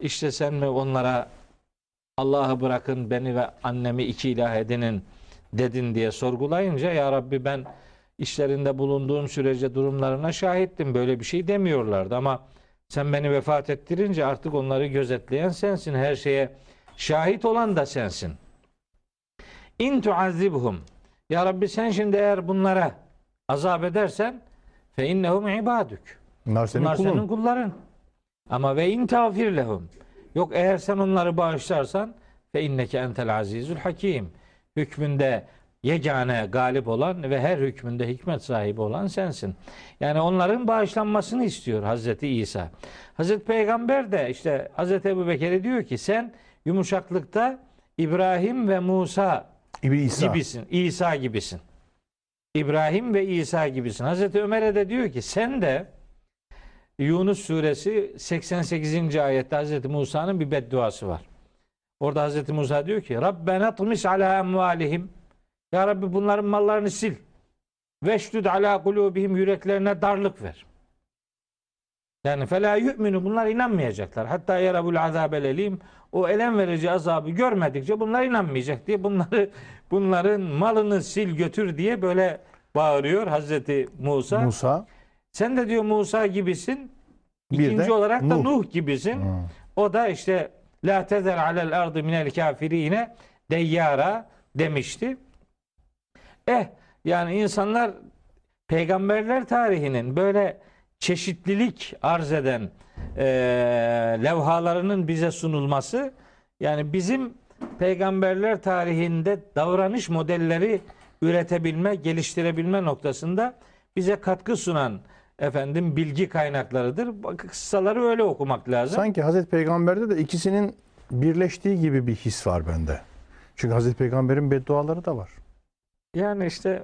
işte sen mi onlara Allah'ı bırakın beni ve annemi iki ilah edinin dedin diye sorgulayınca ya Rabbi ben işlerinde bulunduğum sürece durumlarına şahittim. Böyle bir şey demiyorlardı ama sen beni vefat ettirince artık onları gözetleyen sensin. Her şeye şahit olan da sensin. İn tuazibhum. Ya Rabbi sen şimdi eğer bunlara azap edersen fe innehum ibadük. Bunlar senin Bunlar kulun. senin kulların. Ama ve in tağfir lehum. Yok eğer sen onları bağışlarsan fe inneke entel azizül hakim. Hükmünde yegane galip olan ve her hükmünde hikmet sahibi olan sensin. Yani onların bağışlanmasını istiyor Hazreti İsa. Hazreti Peygamber de işte Hazreti Ebu Bekir'e diyor ki sen yumuşaklıkta İbrahim ve Musa İsa. gibisin. İsa gibisin. İbrahim ve İsa gibisin. Hazreti Ömer'e de diyor ki sen de Yunus suresi 88. ayette Hazreti Musa'nın bir bedduası var. Orada Hazreti Musa diyor ki Rabbena tmis ala emvalihim Ya Rabbi bunların mallarını sil. Veşdud ala kulubihim yüreklerine darlık ver. Yani fela yu'minu bunlar inanmayacaklar. Hatta yarabul azabel elim o elem verici azabı görmedikçe bunlar inanmayacak diye bunları bunların malını sil götür diye böyle bağırıyor Hazreti Musa. Musa Sen de diyor Musa gibisin. Bir İkinci de olarak da Nuh. Nuh, gibisin. O da işte la tezer alel ardı minel kafirine deyyara demişti. Eh yani insanlar peygamberler tarihinin böyle çeşitlilik arz eden eee, levhalarının bize sunulması yani bizim peygamberler tarihinde davranış modelleri üretebilme, geliştirebilme noktasında bize katkı sunan efendim bilgi kaynaklarıdır. Bak, Kıssaları öyle okumak lazım. sanki Hazreti Peygamber'de de ikisinin birleştiği gibi bir his var bende. Çünkü Hazreti Peygamber'in bedduaları da var. Yani işte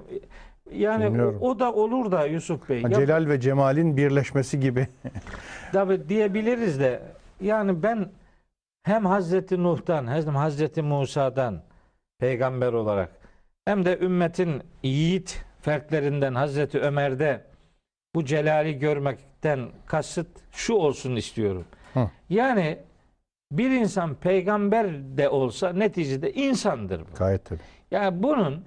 yani Bilmiyorum. o, o da olur da Yusuf Bey. Ha, Celal ve Cemal'in birleşmesi gibi. Tabi diyebiliriz de yani ben hem Hazreti Nuh'tan hem Hazreti Musa'dan peygamber olarak hem de ümmetin yiğit fertlerinden Hazreti Ömer'de bu celali görmekten kasıt şu olsun istiyorum. Hı. Yani bir insan peygamber de olsa neticede insandır bu. Gayet tabii. Yani bunun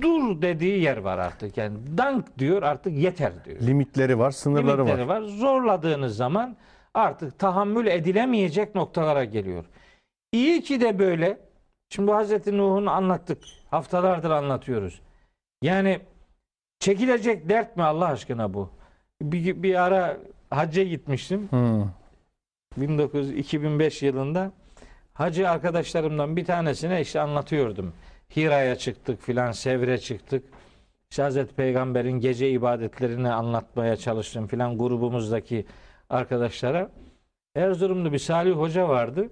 dur dediği yer var artık. Yani dank diyor artık yeter diyor. Limitleri var, sınırları Limitleri var. var. Zorladığınız zaman artık tahammül edilemeyecek noktalara geliyor. İyi ki de böyle. Şimdi bu Hazreti Nuh'un anlattık. Haftalardır anlatıyoruz. Yani çekilecek dert mi Allah aşkına bu? Bir, bir ara hacca gitmiştim. Hı. 1900 2005 yılında hacı arkadaşlarımdan bir tanesine işte anlatıyordum. Hira'ya çıktık filan, Sevr'e çıktık. İşte Hazreti Peygamber'in gece ibadetlerini anlatmaya çalıştım filan grubumuzdaki arkadaşlara. Erzurumlu bir Salih Hoca vardı.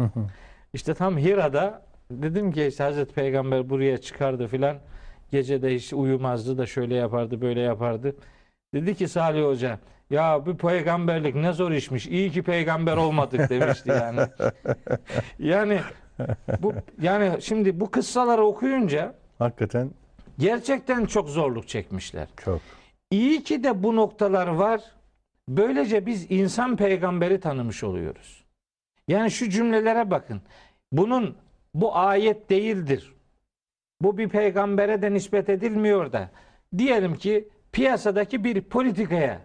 Hı hı. İşte tam Hira'da dedim ki işte Hazreti Peygamber buraya çıkardı filan. Gece de hiç uyumazdı da şöyle yapardı böyle yapardı. Dedi ki Salih Hoca ya bu peygamberlik ne zor işmiş. İyi ki peygamber olmadık demişti yani. yani bu yani şimdi bu kıssaları okuyunca Hakikaten gerçekten çok zorluk çekmişler. çok. İyi ki de bu noktalar var. Böylece biz insan peygamberi tanımış oluyoruz. Yani şu cümlelere bakın. Bunun bu ayet değildir. Bu bir peygambere de nispet edilmiyor da. Diyelim ki piyasadaki bir politikaya,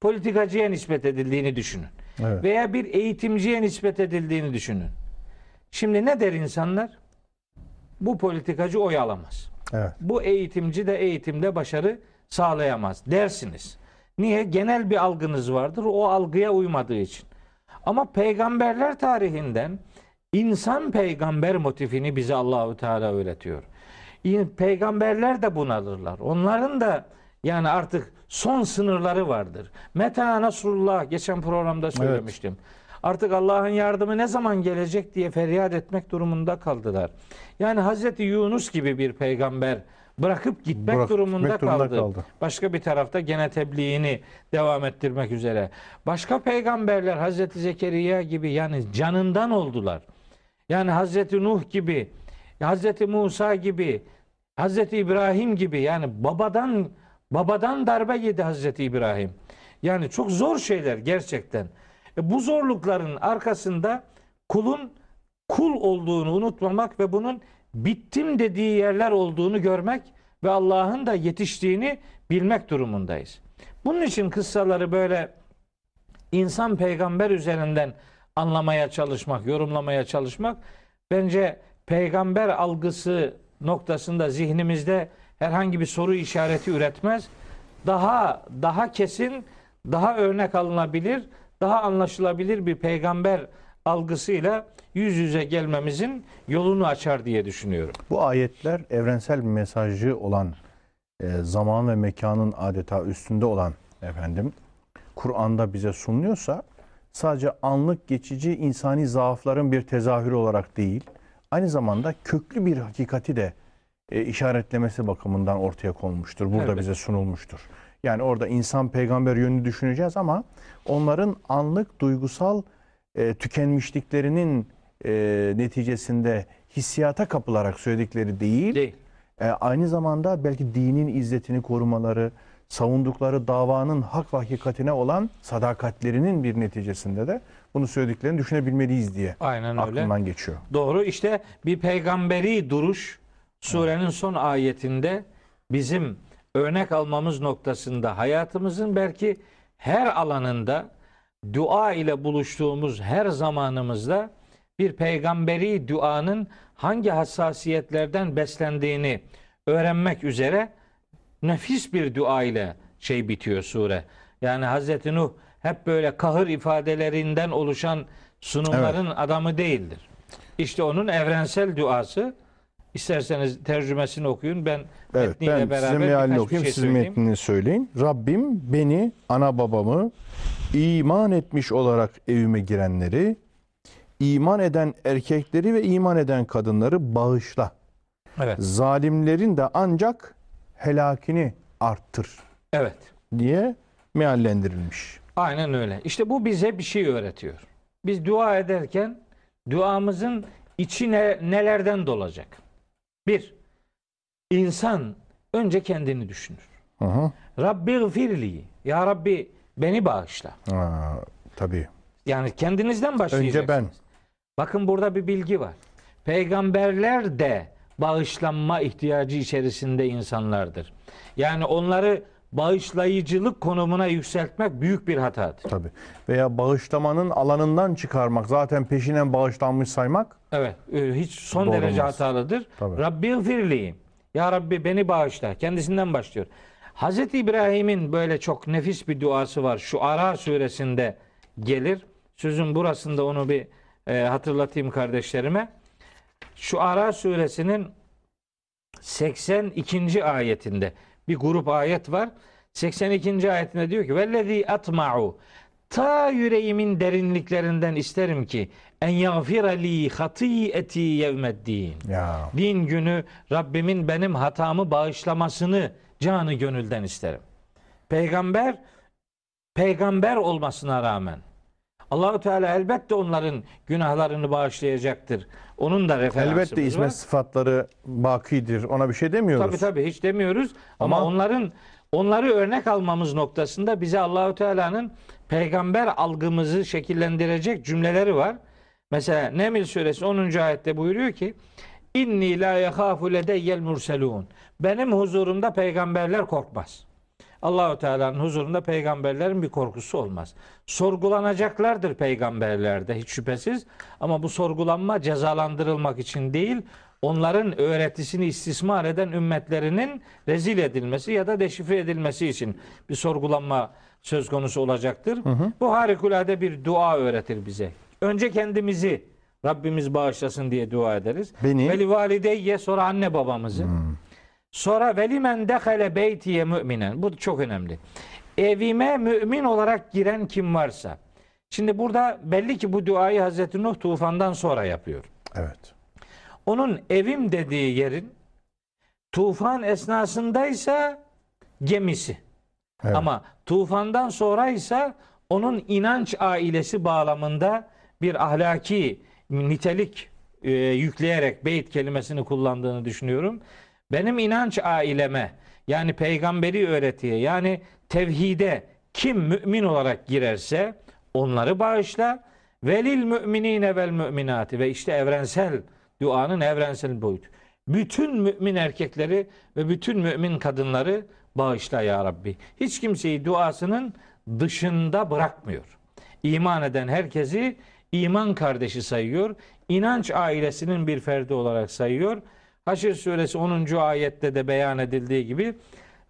politikacıya nispet edildiğini düşünün. Evet. Veya bir eğitimciye nispet edildiğini düşünün. Şimdi ne der insanlar? Bu politikacı oy alamaz Evet. bu eğitimci de eğitimde başarı sağlayamaz dersiniz. Niye? Genel bir algınız vardır. O algıya uymadığı için. Ama peygamberler tarihinden insan peygamber motifini bize Allahu Teala öğretiyor. Peygamberler de bunalırlar. Onların da yani artık son sınırları vardır. Meta Nasrullah geçen programda söylemiştim. Artık Allah'ın yardımı ne zaman gelecek diye feryat etmek durumunda kaldılar. Yani Hazreti Yunus gibi bir peygamber bırakıp gitmek Bırakıp durumunda, gitmek durumunda kaldı. kaldı. Başka bir tarafta gene tebliğini devam ettirmek üzere. Başka peygamberler Hazreti Zekeriya gibi yani canından oldular. Yani Hazreti Nuh gibi, Hazreti Musa gibi, Hazreti İbrahim gibi yani babadan babadan darbe yedi Hazreti İbrahim. Yani çok zor şeyler gerçekten. E bu zorlukların arkasında kulun kul olduğunu unutmamak ve bunun bittim dediği yerler olduğunu görmek ve Allah'ın da yetiştiğini bilmek durumundayız. Bunun için kıssaları böyle insan peygamber üzerinden anlamaya çalışmak, yorumlamaya çalışmak bence peygamber algısı noktasında zihnimizde herhangi bir soru işareti üretmez. Daha daha kesin, daha örnek alınabilir, daha anlaşılabilir bir peygamber algısıyla yüz yüze gelmemizin yolunu açar diye düşünüyorum. Bu ayetler evrensel bir mesajı olan, e, zaman ve mekanın adeta üstünde olan efendim Kur'an'da bize sunuluyorsa sadece anlık geçici insani zaafların bir tezahürü olarak değil, aynı zamanda köklü bir hakikati de e, işaretlemesi bakımından ortaya konmuştur. Burada Evet. bize sunulmuştur. Yani orada insan peygamber yönünü düşüneceğiz ama onların anlık duygusal e, tükenmişliklerinin e, neticesinde hissiyata kapılarak söyledikleri değil, Değil. e, aynı zamanda belki dinin izzetini korumaları, savundukları davanın hak ve hakikatine olan sadakatlerinin bir neticesinde de bunu söylediklerini düşünebilmeliyiz diye Aynen öyle. aklımdan geçiyor. Doğru işte bir peygamberi duruş surenin son ayetinde bizim örnek almamız noktasında hayatımızın belki her alanında dua ile buluştuğumuz her zamanımızda bir peygamberi duanın hangi hassasiyetlerden beslendiğini öğrenmek üzere nefis bir dua ile şey bitiyor sure. Yani Hazreti Nuh hep böyle kahır ifadelerinden oluşan sunumların adamı değildir. İşte onun evrensel duası. İsterseniz tercümesini okuyun. Ben Evet metniyle ben beraber size mealini bir okuyayım, şey siz söyleyeyim. metnini söyleyin. Rabbim beni, ana babamı, iman etmiş olarak evime girenleri, iman eden erkekleri ve iman eden kadınları bağışla. Evet. Zalimlerin de ancak helakini arttır Evet. diye meallendirilmiş. Aynen öyle. İşte bu bize bir şey öğretiyor. Biz dua ederken duamızın içine nelerden dolacak? Bir, insan önce kendini düşünür. Hı. Rabbi gfirli. Ya Rabbi beni bağışla. Aa, tabii. Yani kendinizden başlayacaksınız. Önce ben. Bakın burada bir bilgi var. Peygamberler de bağışlanma ihtiyacı içerisinde insanlardır. Yani onları bağışlayıcılık konumuna yükseltmek büyük bir hatadır. Tabii. Veya bağışlamanın alanından çıkarmak, zaten peşinen bağışlanmış saymak Evet, e, hiç son Doğru derece olmaz. hatalıdır. Tabii. Rabbi gfirli. Ya Rabbi beni bağışla. Kendisinden başlıyor. Hazreti İbrahim'in böyle çok nefis bir duası var. Şu Ara suresinde gelir. Sözün burasında onu bir e, hatırlatayım kardeşlerime. Şu Ara suresinin 82. ayetinde bir grup ayet var. 82. ayetinde diyor ki vellezî atma'u ta yüreğimin derinliklerinden isterim ki en yagfire li hatiyeti yevmeddin. ya Din günü Rabbimin benim hatamı bağışlamasını canı gönülden isterim. Peygamber peygamber olmasına rağmen Allahu Teala elbette onların günahlarını bağışlayacaktır. Onun da referansımız elbette var. ismet sıfatları bakidir. Ona bir şey demiyoruz. Tabii tabii hiç demiyoruz ama, Ama- onların onları örnek almamız noktasında bize Allahu Teala'nın peygamber algımızı şekillendirecek cümleleri var. Mesela Neml suresi 10. ayette buyuruyor ki İnni la yehafu ledeyyel murselun. Benim huzurumda peygamberler korkmaz. Allahu Teala'nın huzurunda peygamberlerin bir korkusu olmaz. Sorgulanacaklardır peygamberlerde hiç şüphesiz ama bu sorgulanma cezalandırılmak için değil, onların öğretisini istismar eden ümmetlerinin rezil edilmesi ya da deşifre edilmesi için bir sorgulanma söz konusu olacaktır. Bu harikulade bir dua öğretir bize. Önce kendimizi Rabbimiz bağışlasın diye dua ederiz. Beni- Veli valideyye sonra anne babamızı. Sonra velimen dehale beytiye müminen. Bu çok önemli. Evime mümin olarak giren kim varsa. Şimdi burada belli ki bu duayı Hazreti Nuh tufandan sonra yapıyor. Evet. Onun evim dediği yerin tufan esnasındaysa gemisi. Evet. Ama tufandan sonraysa onun inanç ailesi bağlamında bir ahlaki nitelik e, yükleyerek beyt kelimesini kullandığını düşünüyorum. Benim inanç aileme yani peygamberi öğretiye yani tevhide kim mümin olarak girerse onları bağışla. Velil müminine vel müminati ve işte evrensel duanın evrensel boyutu. Bütün mümin erkekleri ve bütün mümin kadınları bağışla ya Rabbi. Hiç kimseyi duasının dışında bırakmıyor. İman eden herkesi iman kardeşi sayıyor. İnanç ailesinin bir ferdi olarak sayıyor. Haşr suresi 10. ayette de beyan edildiği gibi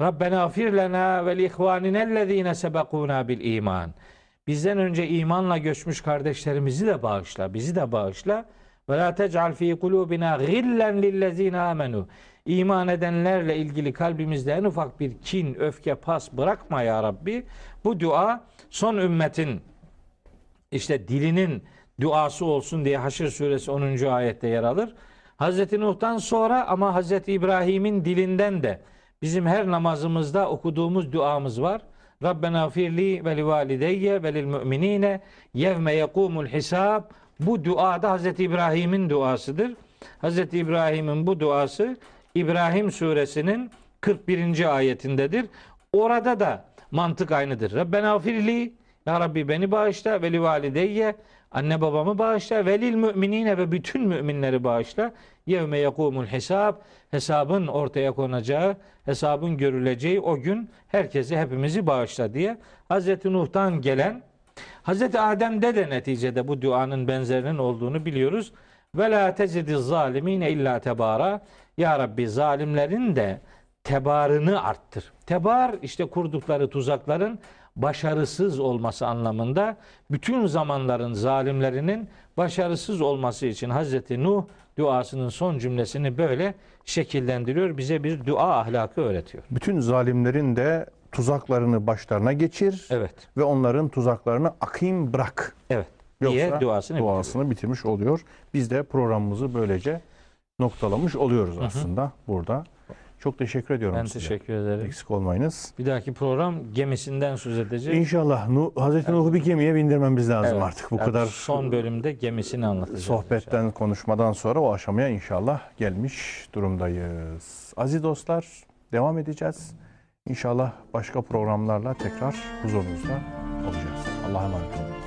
Rabbena afir lena ve ihvaninellezine sebekuna bil iman. Bizden önce imanla göçmüş kardeşlerimizi de bağışla, bizi de bağışla. Ve la tec'al fi kulubina gillen lillezine amenu. İman edenlerle ilgili kalbimizde en ufak bir kin, öfke, pas bırakma ya Rabbi. Bu dua son ümmetin işte dilinin duası olsun diye Haşr suresi 10. ayette yer alır. Hazreti Nuh'tan sonra ama Hazreti İbrahim'in dilinden de bizim her namazımızda okuduğumuz duamız var. Rabbena firli ve li valideyye ve lil müminine yevme yekumul hisab. Bu dua da Hazreti İbrahim'in duasıdır. Hazreti İbrahim'in bu duası İbrahim suresinin 41. ayetindedir. Orada da mantık aynıdır. Rabbena firli ya Rabbi beni bağışla ve li valideyye anne babamı bağışla ve lil müminine ve bütün müminleri bağışla. Yevme yekumul hesab hesabın ortaya konacağı, hesabın görüleceği o gün herkesi hepimizi bağışla diye Hazreti Nuh'tan gelen Hazreti Adem'de de neticede bu duanın benzerinin olduğunu biliyoruz. Ve la tezidi zalimine illa tebara. Ya Rabbi zalimlerin de tebarını arttır. Tebar işte kurdukları tuzakların başarısız olması anlamında bütün zamanların zalimlerinin başarısız olması için Hazreti Nuh duasının son cümlesini böyle şekillendiriyor. Bize bir dua ahlakı öğretiyor. Bütün zalimlerin de tuzaklarını başlarına geçir Evet. ve onların tuzaklarını akayım bırak. Evet. diye Yoksa duasını duasını bitirmiş oluyor. Biz de programımızı böylece noktalamış oluyoruz aslında burada. Çok teşekkür ediyorum Ben size. teşekkür ederim. Eksik olmayınız. Bir dahaki program gemisinden söz edeceğiz. İnşallah Nuh, Hazreti Nuh'u bir gemiye bindirmemiz lazım Evet. artık. Bu Yani kadar son bölümde gemisini anlatacağız. sohbetten, konuşmadan sonra o aşamaya inşallah gelmiş durumdayız. Aziz dostlar, devam edeceğiz. İnşallah başka programlarla tekrar huzurunuzda olacağız. Allah'a emanet olun.